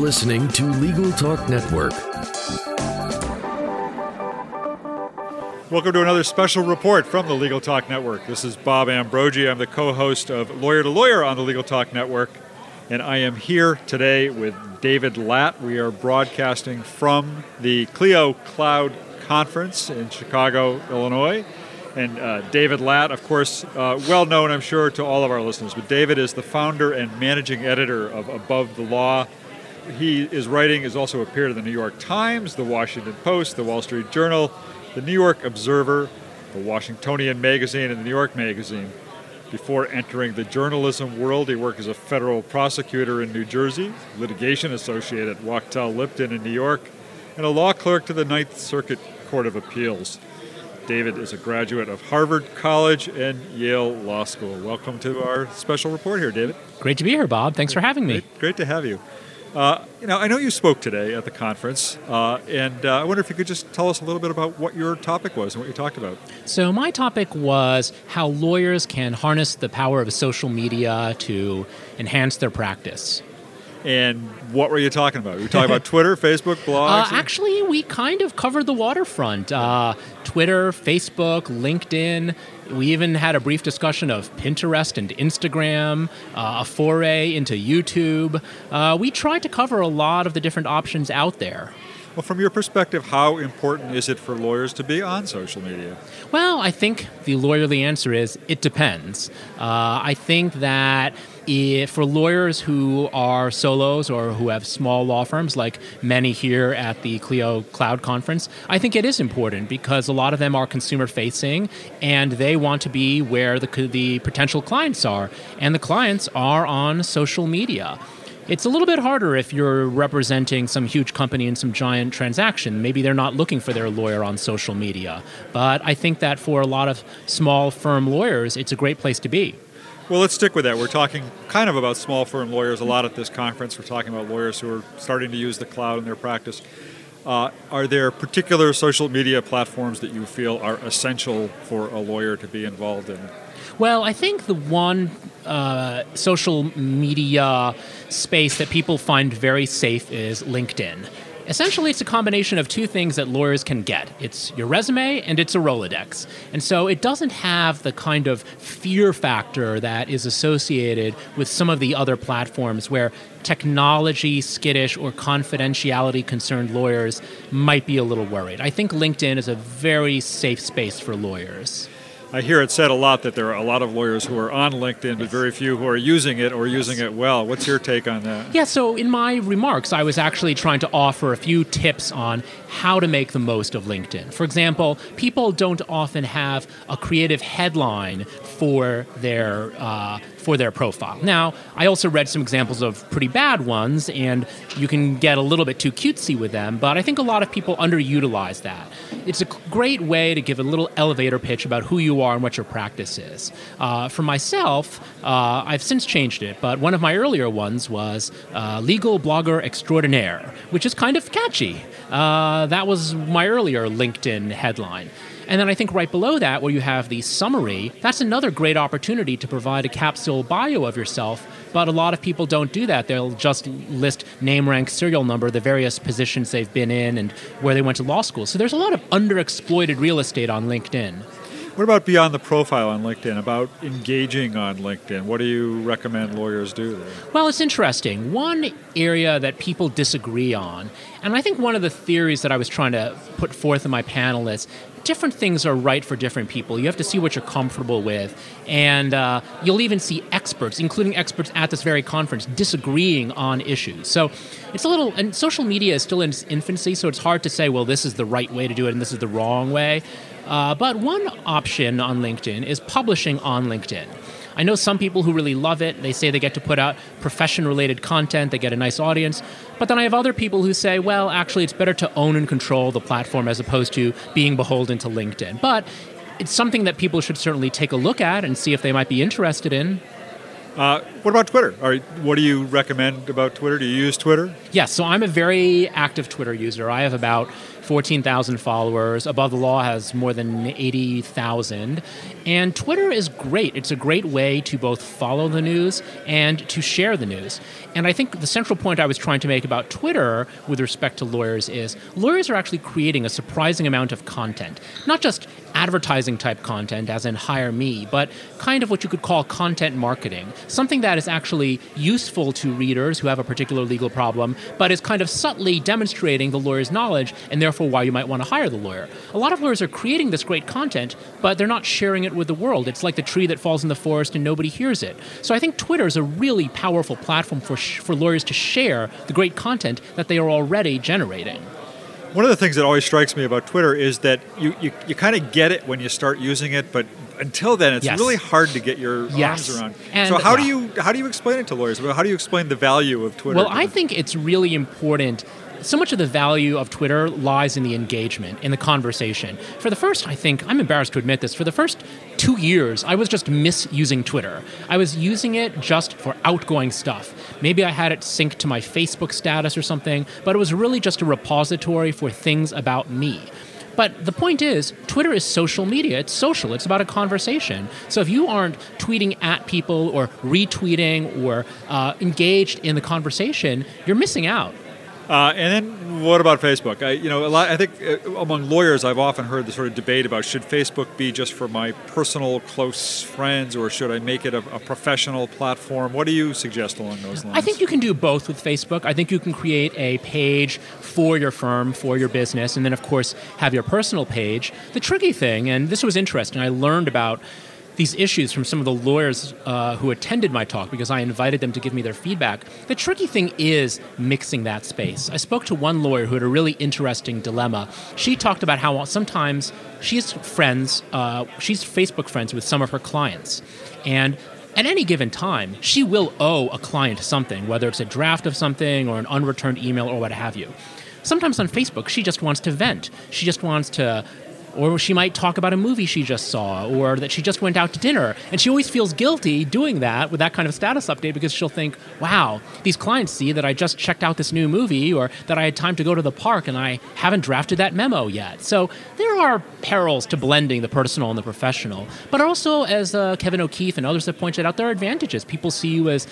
listening to Legal Talk Network. Welcome to another special report from the Legal Talk Network. This is Bob Ambrogi. I'm the co host of Lawyer to Lawyer on the Legal Talk Network, and I am here today with David Lat. We are broadcasting from the Clio Cloud Conference in Chicago, Illinois. And uh, David Lat, of course, uh, well known, I'm sure, to all of our listeners, but David is the founder and managing editor of Above the Law. He is writing, has also appeared in the New York Times, the Washington Post, the Wall Street Journal, the New York Observer, the Washingtonian Magazine, and the New York Magazine. Before entering the journalism world, he worked as a federal prosecutor in New Jersey, litigation associate at Wachtell Lipton in New York, and a law clerk to the Ninth Circuit Court of Appeals. David is a graduate of Harvard College and Yale Law School. Welcome to our special report here, David. Great to be here, Bob. Thanks for having me. Great, great to have you. Uh, you know, I know you spoke today at the conference, uh, and uh, I wonder if you could just tell us a little bit about what your topic was and what you talked about. So, my topic was how lawyers can harness the power of social media to enhance their practice. And what were you talking about? Were you talking about Twitter, Facebook, blogs? Uh, actually, we kind of covered the waterfront uh, Twitter, Facebook, LinkedIn. We even had a brief discussion of Pinterest and Instagram, uh, a foray into YouTube. Uh, we tried to cover a lot of the different options out there. Well, from your perspective, how important is it for lawyers to be on social media? Well, I think the lawyerly answer is it depends. Uh, I think that if, for lawyers who are solos or who have small law firms, like many here at the Clio Cloud Conference, I think it is important because a lot of them are consumer facing and they want to be where the, the potential clients are. And the clients are on social media. It's a little bit harder if you're representing some huge company in some giant transaction. Maybe they're not looking for their lawyer on social media. But I think that for a lot of small firm lawyers, it's a great place to be. Well, let's stick with that. We're talking kind of about small firm lawyers a lot at this conference. We're talking about lawyers who are starting to use the cloud in their practice. Uh, are there particular social media platforms that you feel are essential for a lawyer to be involved in? Well, I think the one uh, social media space that people find very safe is LinkedIn. Essentially, it's a combination of two things that lawyers can get it's your resume and it's a Rolodex. And so it doesn't have the kind of fear factor that is associated with some of the other platforms where technology skittish or confidentiality concerned lawyers might be a little worried. I think LinkedIn is a very safe space for lawyers. I hear it said a lot that there are a lot of lawyers who are on LinkedIn, but very few who are using it or using it well. What's your take on that? Yeah, so in my remarks, I was actually trying to offer a few tips on how to make the most of LinkedIn. For example, people don't often have a creative headline for their uh, for their profile. Now, I also read some examples of pretty bad ones, and you can get a little bit too cutesy with them, but I think a lot of people underutilize that. It's a great way to give a little elevator pitch about who you are and what your practice is. Uh, for myself, uh, I've since changed it, but one of my earlier ones was uh, Legal Blogger Extraordinaire, which is kind of catchy. Uh, that was my earlier LinkedIn headline. And then I think right below that, where you have the summary, that's another great opportunity to provide a capsule bio of yourself. But a lot of people don't do that. They'll just list name, rank, serial number, the various positions they've been in, and where they went to law school. So there's a lot of underexploited real estate on LinkedIn. What about beyond the profile on LinkedIn? About engaging on LinkedIn? What do you recommend lawyers do there? Well, it's interesting. One area that people disagree on, and I think one of the theories that I was trying to put forth in my panel is different things are right for different people. You have to see what you're comfortable with. And uh, you'll even see experts, including experts at this very conference, disagreeing on issues. So it's a little, and social media is still in its infancy, so it's hard to say, well, this is the right way to do it and this is the wrong way. Uh, but one option on LinkedIn is publishing on LinkedIn. I know some people who really love it. They say they get to put out profession related content, they get a nice audience. But then I have other people who say, well, actually, it's better to own and control the platform as opposed to being beholden to LinkedIn. But it's something that people should certainly take a look at and see if they might be interested in. Uh, what about Twitter? What do you recommend about Twitter? Do you use Twitter? Yes, so I'm a very active Twitter user. I have about 14,000 followers. Above the Law has more than 80,000. And Twitter is great. It's a great way to both follow the news and to share the news. And I think the central point I was trying to make about Twitter with respect to lawyers is lawyers are actually creating a surprising amount of content. Not just advertising type content, as in hire me, but kind of what you could call content marketing. Something that is actually useful to readers who have a particular legal problem, but is kind of subtly demonstrating the lawyer's knowledge and therefore why you might want to hire the lawyer. A lot of lawyers are creating this great content, but they're not sharing it with the world. It's like the tree that falls in the forest and nobody hears it. So I think Twitter is a really powerful platform for, sh- for lawyers to share the great content that they are already generating. One of the things that always strikes me about Twitter is that you, you, you kind of get it when you start using it, but until then, it's Yes. really hard to get your Yes. arms around. And- so how do you how do you explain it to lawyers? How do you explain the value of Twitter? Well, I think it's really important. So much of the value of Twitter lies in the engagement, in the conversation. For the first, I think, I'm embarrassed to admit this, for the first two years, I was just misusing Twitter. I was using it just for outgoing stuff. Maybe I had it synced to my Facebook status or something, but it was really just a repository for things about me. But the point is, Twitter is social media. It's social. It's about a conversation. So if you aren't tweeting at people or retweeting or uh, engaged in the conversation, you're missing out. Uh, and then what about Facebook? I, you know, a lot. I think uh, among lawyers, I've often heard the sort of debate about should Facebook be just for my personal close friends, or should I make it a, a professional platform? What do you suggest along those lines? I think you can do both with Facebook. I think you can create a page for your firm, for your business, and then, of course, have your personal page. The tricky thing, and this was interesting, I learned about these issues from some of the lawyers uh, who attended my talk because I invited them to give me their feedback. The tricky thing is mixing that space. I spoke to one lawyer who had a really interesting dilemma. She talked about how sometimes she's friends, uh, she's Facebook friends with some of her clients. And at any given time, she will owe a client something, whether it's a draft of something or an unreturned email or what have you. Sometimes on Facebook, she just wants to vent. She just wants to or she might talk about a movie she just saw, or that she just went out to dinner. And she always feels guilty doing that with that kind of status update because she'll think, wow, these clients see that I just checked out this new movie, or that I had time to go to the park and I haven't drafted that memo yet. So there are perils to blending the personal and the professional. But also, as uh, Kevin O'Keefe and others have pointed out, there are advantages. People see you as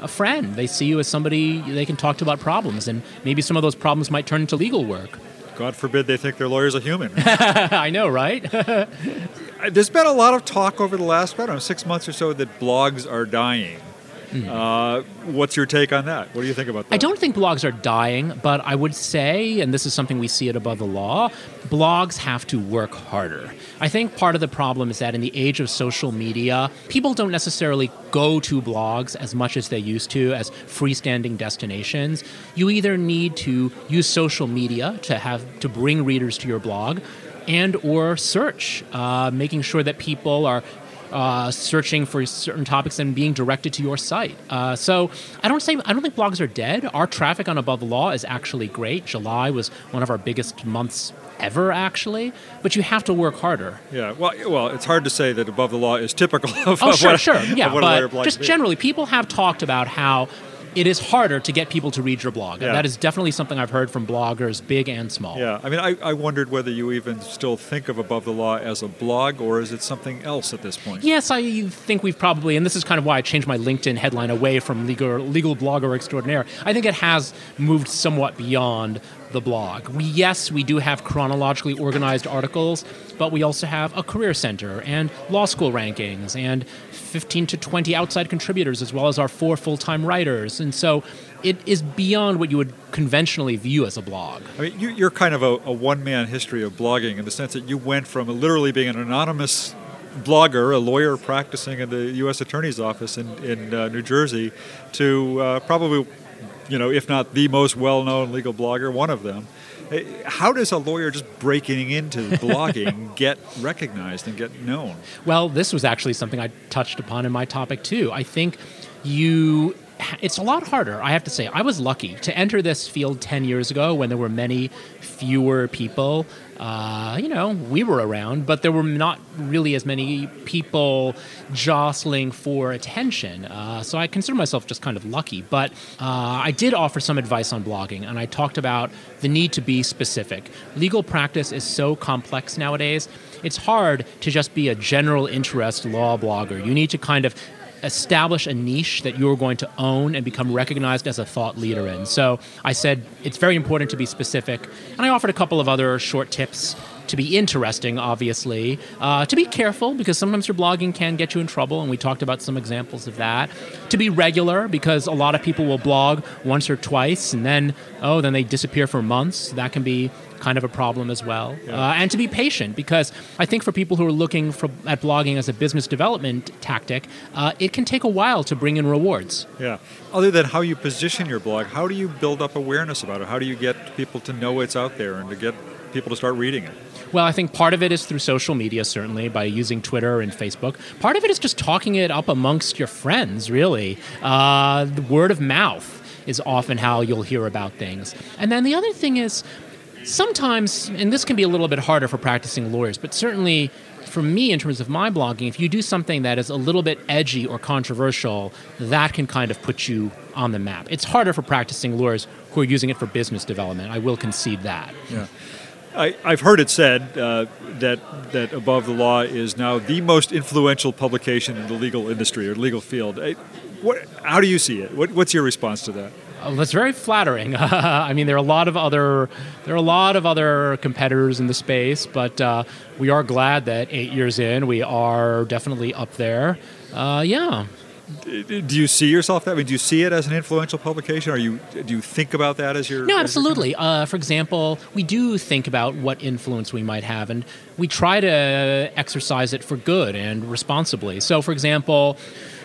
a friend. They see you as somebody they can talk to about problems, and maybe some of those problems might turn into legal work. God forbid they think their lawyer's a human. I know, right? There's been a lot of talk over the last, I don't know, six months or so that blogs are dying. Uh, what's your take on that? What do you think about that? I don't think blogs are dying, but I would say, and this is something we see at Above the Law, blogs have to work harder. I think part of the problem is that in the age of social media, people don't necessarily go to blogs as much as they used to as freestanding destinations. You either need to use social media to have to bring readers to your blog, and or search, uh, making sure that people are uh, searching for certain topics and being directed to your site. Uh, so I don't say I don't think blogs are dead. Our traffic on Above the Law is actually great. July was one of our biggest months ever, actually. But you have to work harder. Yeah, well, well, it's hard to say that above the law is typical of, Oh, of sure, what, sure, yeah. But just generally, people have talked about how. It is harder to get people to read your blog. Yeah. And that is definitely something I've heard from bloggers, big and small. Yeah, I mean, I, I wondered whether you even still think of Above the Law as a blog or is it something else at this point? Yes, I think we've probably, and this is kind of why I changed my LinkedIn headline away from legal, legal blogger extraordinaire. I think it has moved somewhat beyond the blog. We, yes, we do have chronologically organized articles, but we also have a career center and law school rankings and 15 to 20 outside contributors, as well as our four full time writers. And so it is beyond what you would conventionally view as a blog. I mean, you, you're kind of a, a one man history of blogging in the sense that you went from literally being an anonymous blogger, a lawyer practicing in the U.S. Attorney's Office in, in uh, New Jersey, to uh, probably, you know, if not the most well known legal blogger, one of them. Eh, How does a lawyer just breaking into blogging get recognized and get known? Well, this was actually something I touched upon in my topic too. I think you it's a lot harder, I have to say. I was lucky to enter this field 10 years ago when there were many fewer people. Uh, you know, we were around, but there were not really as many people jostling for attention. Uh, so I consider myself just kind of lucky. But uh, I did offer some advice on blogging, and I talked about the need to be specific. Legal practice is so complex nowadays, it's hard to just be a general interest law blogger. You need to kind of establish a niche that you're going to own and become recognized as a thought leader in. So I said it's very important to be specific. And I offered a couple of other short tips to be interesting, obviously, uh, to be careful because sometimes your blogging can get you in trouble, and we talked about some examples of that. To be regular because a lot of people will blog once or twice and then, oh, then they disappear for months. That can be kind of a problem as well. Yeah. Uh, and to be patient, because I think for people who are looking for, at blogging as a business development tactic, uh, it can take a while to bring in rewards. Yeah. Other than how you position your blog, how do you build up awareness about it? How do you get people to know it's out there and to get people to start reading it? Well, I think part of it is through social media, certainly, by using Twitter and Facebook. Part of it is just talking it up amongst your friends, really. Uh, word of mouth is often how you'll hear about things. And then the other thing is, sometimes, and this can be a little bit harder for practicing lawyers, but certainly for me, in terms of my blogging, if you do something that is a little bit edgy or controversial, that can kind of put you on the map. It's harder for practicing lawyers who are using it for business development. I will concede that. Yeah. I, have heard it said uh, that that Above the Law is now the most influential publication in the legal industry or legal field. I, what, how do you see it? What, what's your response to that? Oh, that's very flattering. I mean, there are a lot of other there are a lot of other competitors in the space, but uh, we are glad that eight years in, we are definitely up there. Uh, yeah. Do you see yourself that? I mean, do you see it as an influential publication? Are you do you think about that as your? No, absolutely. Your uh, for example, we do think about what influence we might have, and we try to exercise it for good and responsibly. So, for example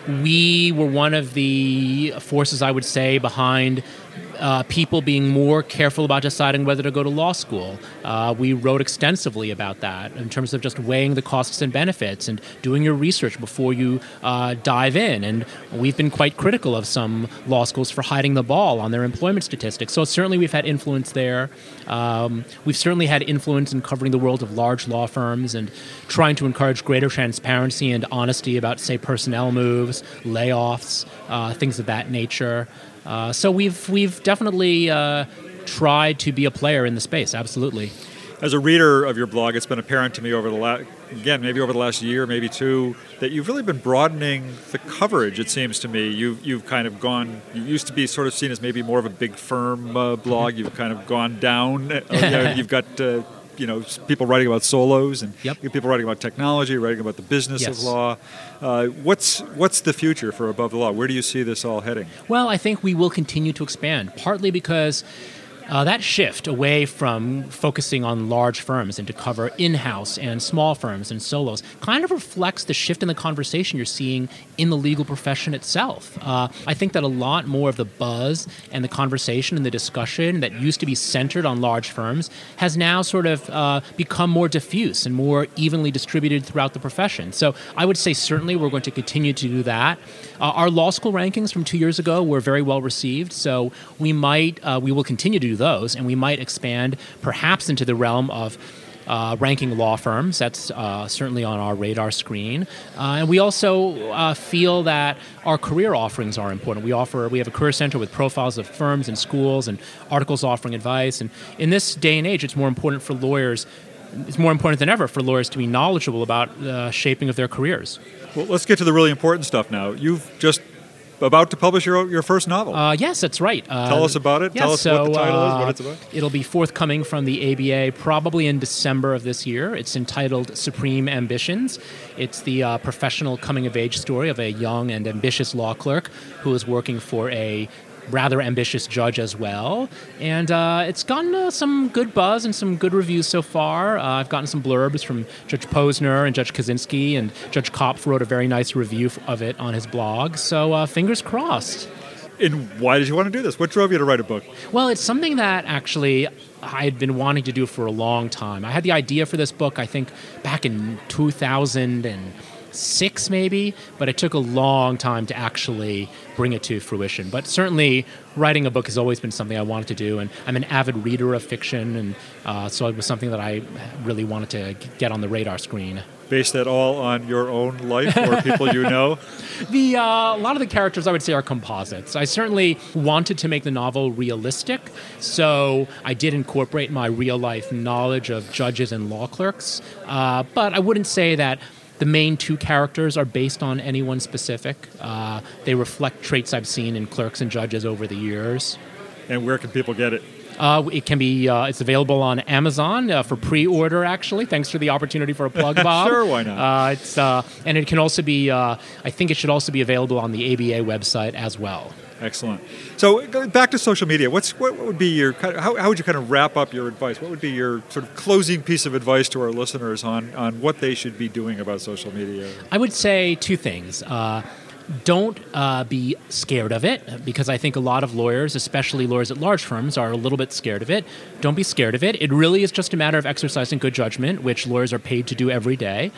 we were one of the forces, I would say, behind uh, people being more careful about deciding whether to go to law school. Uh, we wrote extensively about that in terms of just weighing the costs and benefits and doing your research before you uh, dive in. And we've been quite critical of some law schools for hiding the ball on their employment statistics. So certainly we've had influence there. Um, we've certainly had influence in covering the world of large law firms and trying to encourage greater transparency and honesty about, say, personnel moves, layoffs, uh, things of that nature. Uh, so we've we've definitely uh, tried to be a player in the space. Absolutely. As a reader of your blog, it's been apparent to me over the last again maybe over the last year, maybe two, that you've really been broadening the coverage. It seems to me you've you've kind of gone. You used to be sort of seen as maybe more of a big firm uh, blog. You've kind of gone down. Uh, you you've got uh, you know people writing about solos and yep. people writing about technology, writing about the business yes. of law. Uh, what's what's the future for Above the Law? Where do you see this all heading? Well, I think we will continue to expand, partly because uh, that shift away from focusing on large firms and to cover in house and small firms and solos kind of reflects the shift in the conversation you're seeing in the legal profession itself. Uh, I think that a lot more of the buzz and the conversation and the discussion that used to be centered on large firms has now sort of uh, become more diffuse and more evenly distributed throughout the profession. So I would say certainly we're going to continue to do that. Uh, our law school rankings from two years ago were very well received, so we might, uh, we will continue to do those, and we might expand perhaps into the realm of uh, ranking law firms. That's uh, certainly on our radar screen. Uh, and we also uh, feel that our career offerings are important. We offer we have a career center with profiles of firms and schools and articles offering advice. And in this day and age, it's more important for lawyers. It's more important than ever for lawyers to be knowledgeable about the shaping of their careers. Well, let's get to the really important stuff now. You've just about to publish your your first novel. Uh, yes, that's right. Uh, Tell us about it. Tell us so, what the title is, what uh, it's about. It'll be forthcoming from the ABA probably in December of this year. It's entitled Supreme Ambitions. It's the uh, professional coming of age story of a young and ambitious law clerk who is working for a rather ambitious judge as well. And uh, it's gotten uh, some good buzz and some good reviews so far. Uh, I've gotten some blurbs from Judge Posner and Judge Kozinski, and Judge Kopf wrote a very nice review of it on his blog. So uh, fingers crossed. And why did you want to do this? What drove you to write a book? Well, it's something that actually I had been wanting to do for a long time. I had the idea for this book, I think, back in 2000 and six maybe, but it took a long time to actually bring it to fruition. But certainly, writing a book has always been something I wanted to do, and I'm an avid reader of fiction, and uh, so it was something that I really wanted to get on the radar screen. Based that all on your own life or people you know? The uh, a lot of the characters I would say are composites. I certainly wanted to make the novel realistic, so I did incorporate my real life knowledge of judges and law clerks. Uh, but I wouldn't say that the main two characters are based on anyone specific. Uh, they reflect traits I've seen in clerks and judges over the years. And where can people get it? Uh, it can be. Uh, it's available on Amazon uh, for pre-order. Actually, thanks for the opportunity for a plug, Bob. sure, why not? Uh, it's uh, and it can also be. Uh, I think it should also be available on the ABA website as well. Excellent. So back to social media. What's what would be your how, how would you kind of wrap up your advice? What would be your sort of closing piece of advice to our listeners on on what they should be doing about social media? I would say two things. Uh, don't uh, be scared of it because I think a lot of lawyers, especially lawyers at large firms, are a little bit scared of it. Don't be scared of it. It really is just a matter of exercising good judgment, which lawyers are paid to do every day.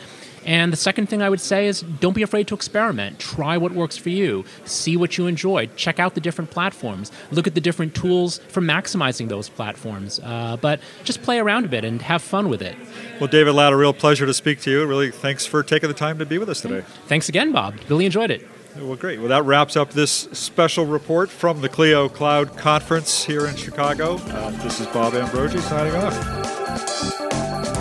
And the second thing I would say is don't be afraid to experiment. Try what works for you. See what you enjoy. Check out the different platforms. Look at the different tools for maximizing those platforms. Uh, but just play around a bit and have fun with it. Well, David Lat, a real pleasure to speak to you. Really, thanks for taking the time to be with us today. Thanks again, Bob. Really enjoyed it. Well, great. Well, that wraps up this special report from the Clio Cloud Conference here in Chicago. Uh, this is Bob Ambrogi signing off.